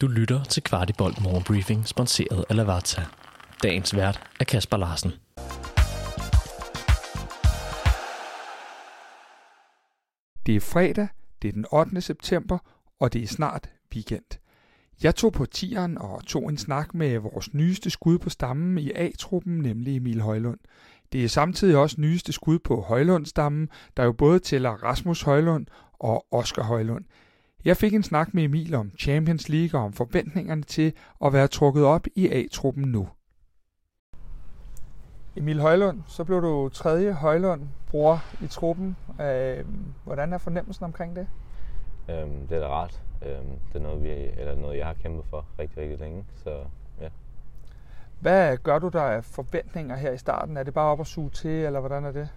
Du lytter til Kvartibolt Morgenbriefing, sponsoreret af Lavazza. Dagens vært er Kasper Larsen. Det er fredag, det er den 8. september, og det er snart weekend. Jeg tog på tieren og tog en snak med vores nyeste skud på stammen i A-truppen, nemlig Emil Højlund. Det er samtidig også nyeste skud på Højlund-stammen, der jo både tæller Rasmus Højlund og Oscar Højlund. Jeg fik en snak med Emil om Champions League og om forventningerne til at være trukket op i A-truppen nu. Emil Højlund, så blev du tredje Højlund-bror i truppen. Øh, hvordan er fornemmelsen omkring det? Øhm, det er da rart. Øhm, det er noget, vi, eller noget, jeg har kæmpet for rigtig, rigtig længe. Så ja. Hvad gør du der af forventninger her i starten? Er det bare op at suge til, eller hvordan er det?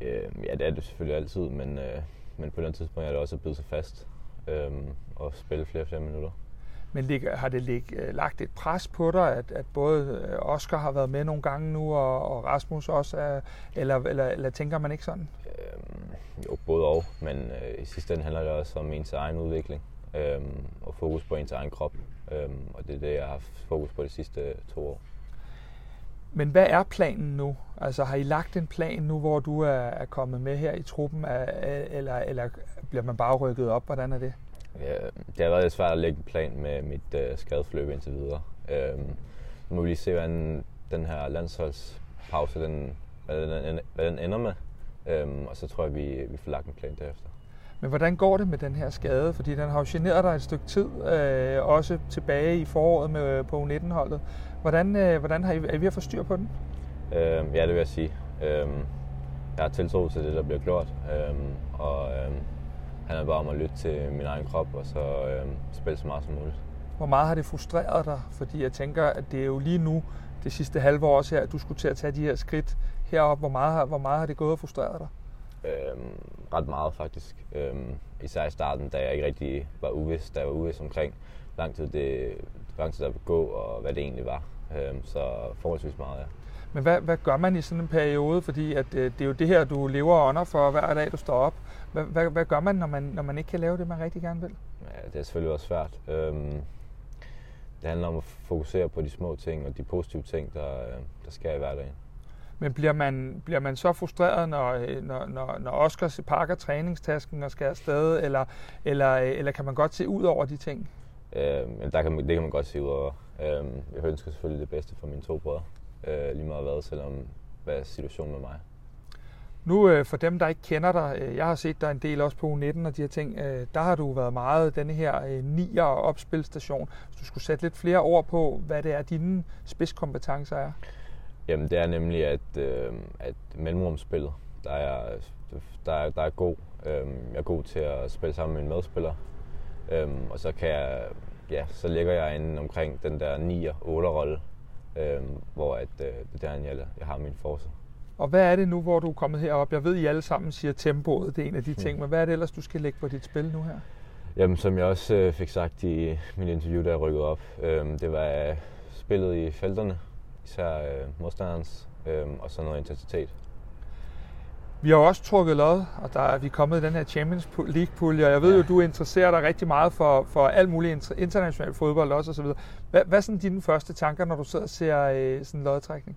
Øhm, ja, det er det selvfølgelig altid, men, øh, men på den tidspunkt er det også bide sig fast øhm, og spille flere flere minutter. Men ligger, har det lig, øh, lagt et pres på dig, at, at både øh, Oscar har været med nogle gange nu, og, og Rasmus også er, eller, eller, eller tænker man ikke sådan? Øhm, jo, både og, men øh, i sidste ende handler det også om ens egen udvikling øhm, og fokus på ens egen krop. Øhm, og det er det, jeg har haft fokus på de sidste to år. Men hvad er planen nu? Altså har I lagt en plan nu, hvor du er, er kommet med her i truppen, er, eller, eller bliver man bare rykket op? Hvordan er det? Ja, det har været lidt svært at lægge en plan med mit øh, skadesforløb indtil videre. Øhm, nu må vi lige se, hvordan den her landsholdspause, den, hvad, den, hvad den ender med. Øhm, og så tror jeg, vi, vi får lagt en plan derefter. Men hvordan går det med den her skade? Fordi den har jo generet dig et stykke tid, øh, også tilbage i foråret med, på U19-holdet. Hvordan, øh, hvordan har I, er I ved at få styr på den? Øhm, ja, det vil jeg sige. Øhm, jeg har tiltro til det, der bliver gjort. Øhm, og øhm, han er bare om at lytte til min egen krop, og så øhm, spille så meget som muligt. Hvor meget har det frustreret dig? Fordi jeg tænker, at det er jo lige nu, det sidste halve år også her, at du skulle til at tage de her skridt herop. Hvor meget, hvor meget har det gået og frustreret dig? Øhm, ret meget faktisk. Øhm, især i starten, da jeg ikke rigtig var uvis, da jeg var uvis omkring lang tid, det, lang tid der ville gå, og hvad det egentlig var. Øhm, så forholdsvis meget, ja. Men hvad, hvad gør man i sådan en periode? Fordi at, øh, det er jo det her, du lever og ånder for hver dag, du står op. Hvad, hvad, hvad gør man når, man, når man ikke kan lave det, man rigtig gerne vil? Ja, det er selvfølgelig også svært. Øhm, det handler om at fokusere på de små ting og de positive ting, der, der sker i hverdagen. Men bliver man, bliver man så frustreret, når, øh, når, når, når Oscar pakker træningstasken og skal afsted, eller, eller, eller kan man godt se ud over de ting? Øhm, der kan, det kan man godt se ud over. Øhm, jeg ønsker selvfølgelig det bedste for mine to brødre, øh, lige meget hvad, selvom hvad er situationen med mig. Nu øh, for dem, der ikke kender dig, øh, jeg har set dig en del også på U19 og de her ting, øh, der har du været meget denne her øh, nier opspilstation. Hvis du skulle sætte lidt flere ord på, hvad det er, dine spidskompetencer er. Jamen det er nemlig, at, øh, at mellemrumspillet, der er, der, er, der er god. Øh, jeg er god til at spille sammen med mine medspillere. Øh, og så kan jeg, ja, så ligger jeg inde omkring den der 9 8 rolle, øh, hvor at, øh, det er der, jeg, har min force. Og hvad er det nu, hvor du er kommet herop? Jeg ved, I alle sammen siger tempoet, det er en af de ting, mm. men hvad er det ellers, du skal lægge på dit spil nu her? Jamen, som jeg også øh, fik sagt i min interview, da jeg rykkede op, øh, det var øh, spillet i felterne, især øh, modstanderens, øh, og så noget intensitet. Vi har også trukket lod, og der er vi kommet i den her Champions League-pulje, og jeg ved ja. jo, du interesserer dig rigtig meget for, for alt muligt international fodbold også osv. Hvad, hvad er sådan dine første tanker, når du sidder og ser øh, sådan en lodtrækning?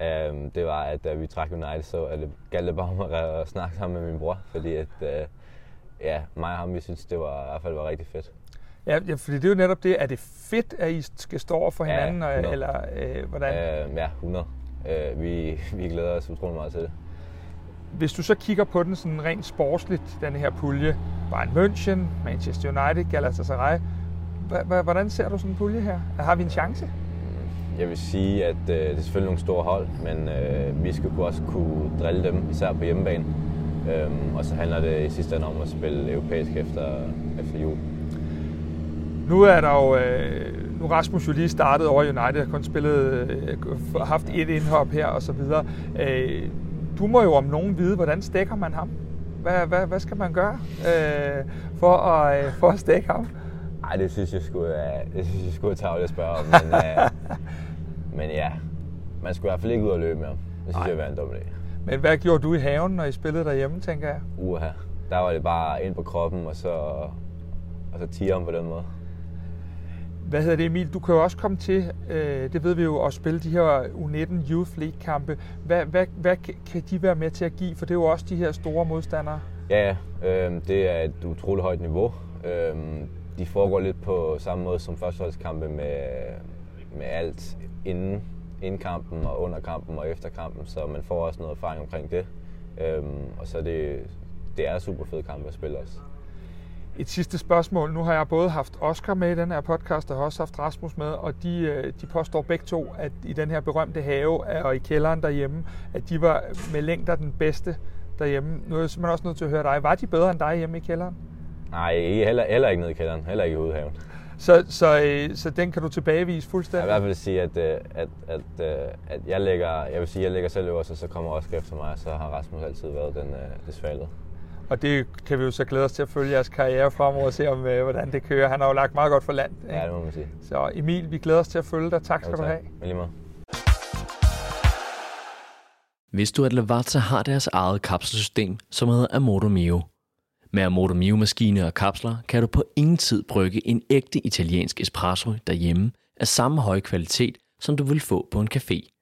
Um, det var, at da vi trak United, så det galt det bare om at snakke sammen med min bror, fordi at, uh, ja, mig og ham, vi synes, det var i hvert fald var rigtig fedt. Ja, ja, fordi det er jo netop det. Er det fedt, at I skal stå over for hinanden, ja, 100. eller øh, hvordan? Uh, ja, 100. Uh, vi, vi glæder os utrolig meget til det. Hvis du så kigger på den sådan rent sportsligt, den her pulje, Bayern München, Manchester United, Galatasaray, hvordan ser du sådan en pulje her? Har vi en chance? Jeg vil sige, at øh, det er selvfølgelig nogle store hold, men øh, vi skal også kunne drille dem, især på hjemmebane. Øhm, og så handler det i sidste ende om at spille europæisk efter, efter jul. Nu er der jo, øh, nu Rasmus jo lige startet over United, har kun spillet, øh, haft et indhop her og så videre. Øh, du må jo om nogen vide, hvordan stikker man ham? Hvad, hvad, hvad skal man gøre øh, for, at, øh, for at stikke ham? Nej, det synes jeg skulle, uh, det synes jeg skulle tage at spørge om. Men, uh, men ja, man skulle i hvert fald ikke ud og løbe med ham. Det synes Ej. jeg var en dum idé. Men hvad gjorde du i haven, når I spillede derhjemme, tænker jeg? Uha. Der var det bare ind på kroppen, og så, og så ham på den måde. Hvad hedder det, Emil? Du kan jo også komme til, øh, det ved vi jo, at spille de her U19 Youth League-kampe. Hvad, hvad, hvad kan de være med til at give? For det er jo også de her store modstandere. Ja, øh, det er et utroligt højt niveau. Øh, de foregår lidt på samme måde som førsteholdskampe med, med alt inden, inden kampen og under kampen og efter kampen, så man får også noget erfaring omkring det. Øh, og så er det, det er super fed kamp at spille også. Et sidste spørgsmål. Nu har jeg både haft Oscar med i den her podcast, og har også haft Rasmus med, og de, øh, de påstår begge to, at i den her berømte have og i kælderen derhjemme, at de var med længder den bedste derhjemme. Nu er jeg simpelthen også nødt til at høre dig. Var de bedre end dig hjemme i kælderen? Nej, heller, heller ikke nede i kælderen, heller ikke i udhaven. Så, så, øh, så den kan du tilbagevise fuldstændig? Jeg vil i hvert fald sige, at, øh, at, at, at jeg, lægger, jeg vil sige, at jeg lægger selv øverst, og så kommer Oscar efter mig, så har Rasmus altid været den, det svalget. Og det kan vi jo så glæde os til at følge jeres karriere fremover og se, om, øh, hvordan det kører. Han har jo lagt meget godt for land. Ikke? Ja, det må man sige. Så Emil, vi glæder os til at følge dig. Tak skal jo, tak. du have. Lige meget. Hvis du, at Lavazza har deres eget kapselsystem, som hedder Amodo Mio. Med Amodo Mio-maskiner og kapsler kan du på ingen tid brygge en ægte italiensk espresso derhjemme af samme høje kvalitet, som du vil få på en café.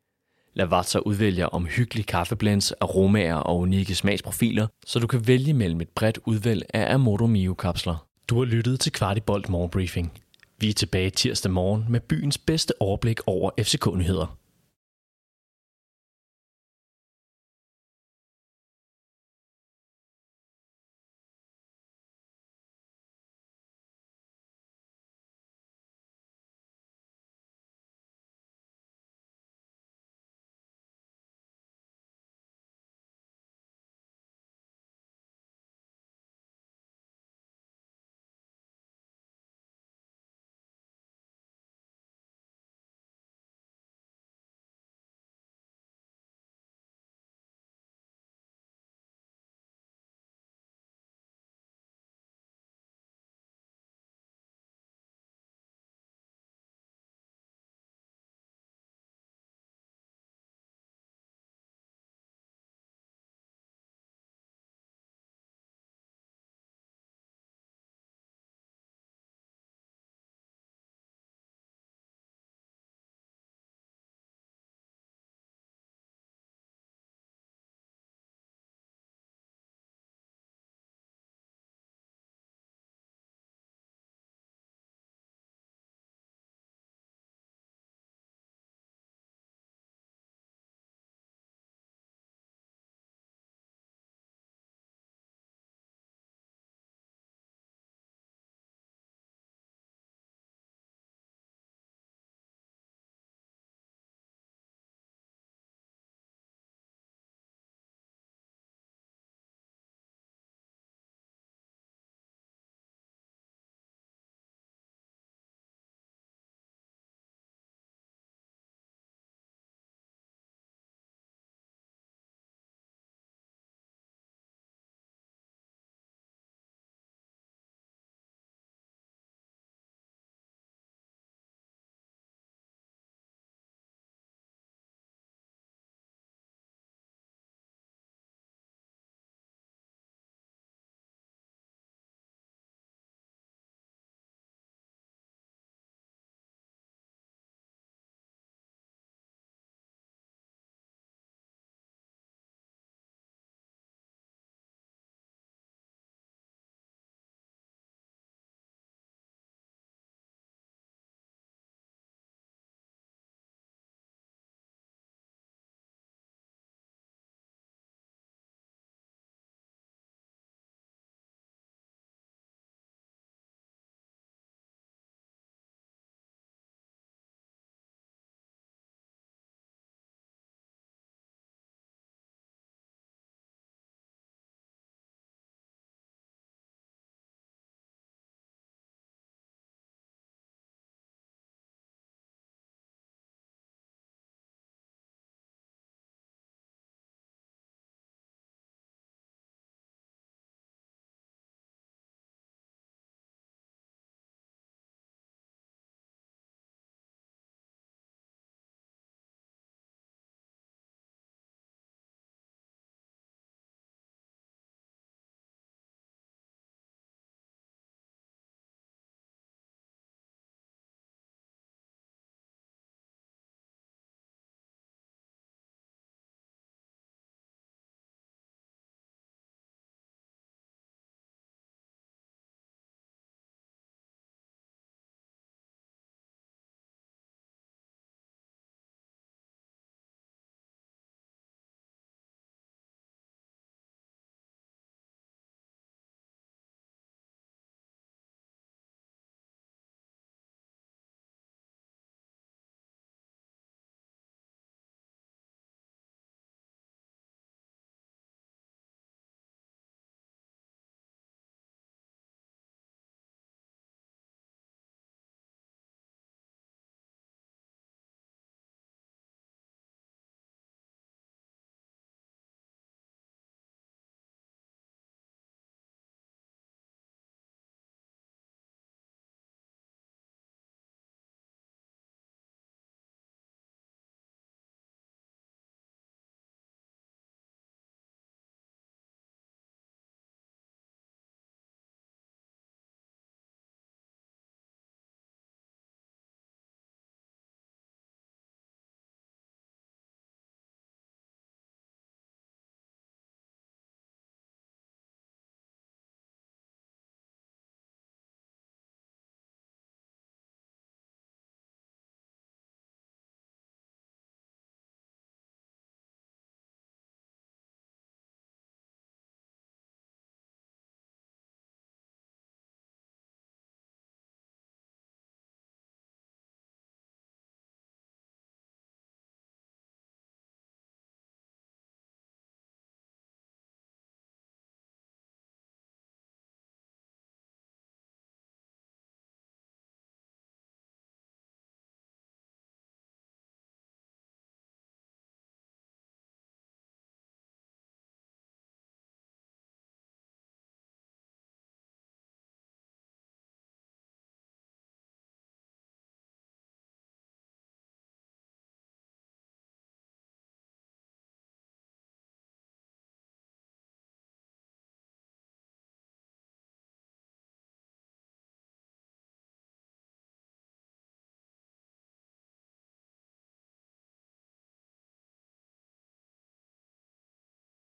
Lavazza udvælger omhyggelig kaffeblends, aromaer og unikke smagsprofiler, så du kan vælge mellem et bredt udvalg af Amodo Mio-kapsler. Du har lyttet til Kvartibolt Morgenbriefing. Vi er tilbage tirsdag morgen med byens bedste overblik over FCK-nyheder.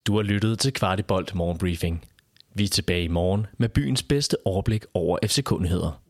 Du har lyttet til Kvartibolt Morgenbriefing. Vi er tilbage i morgen med byens bedste overblik over FC-kundigheder.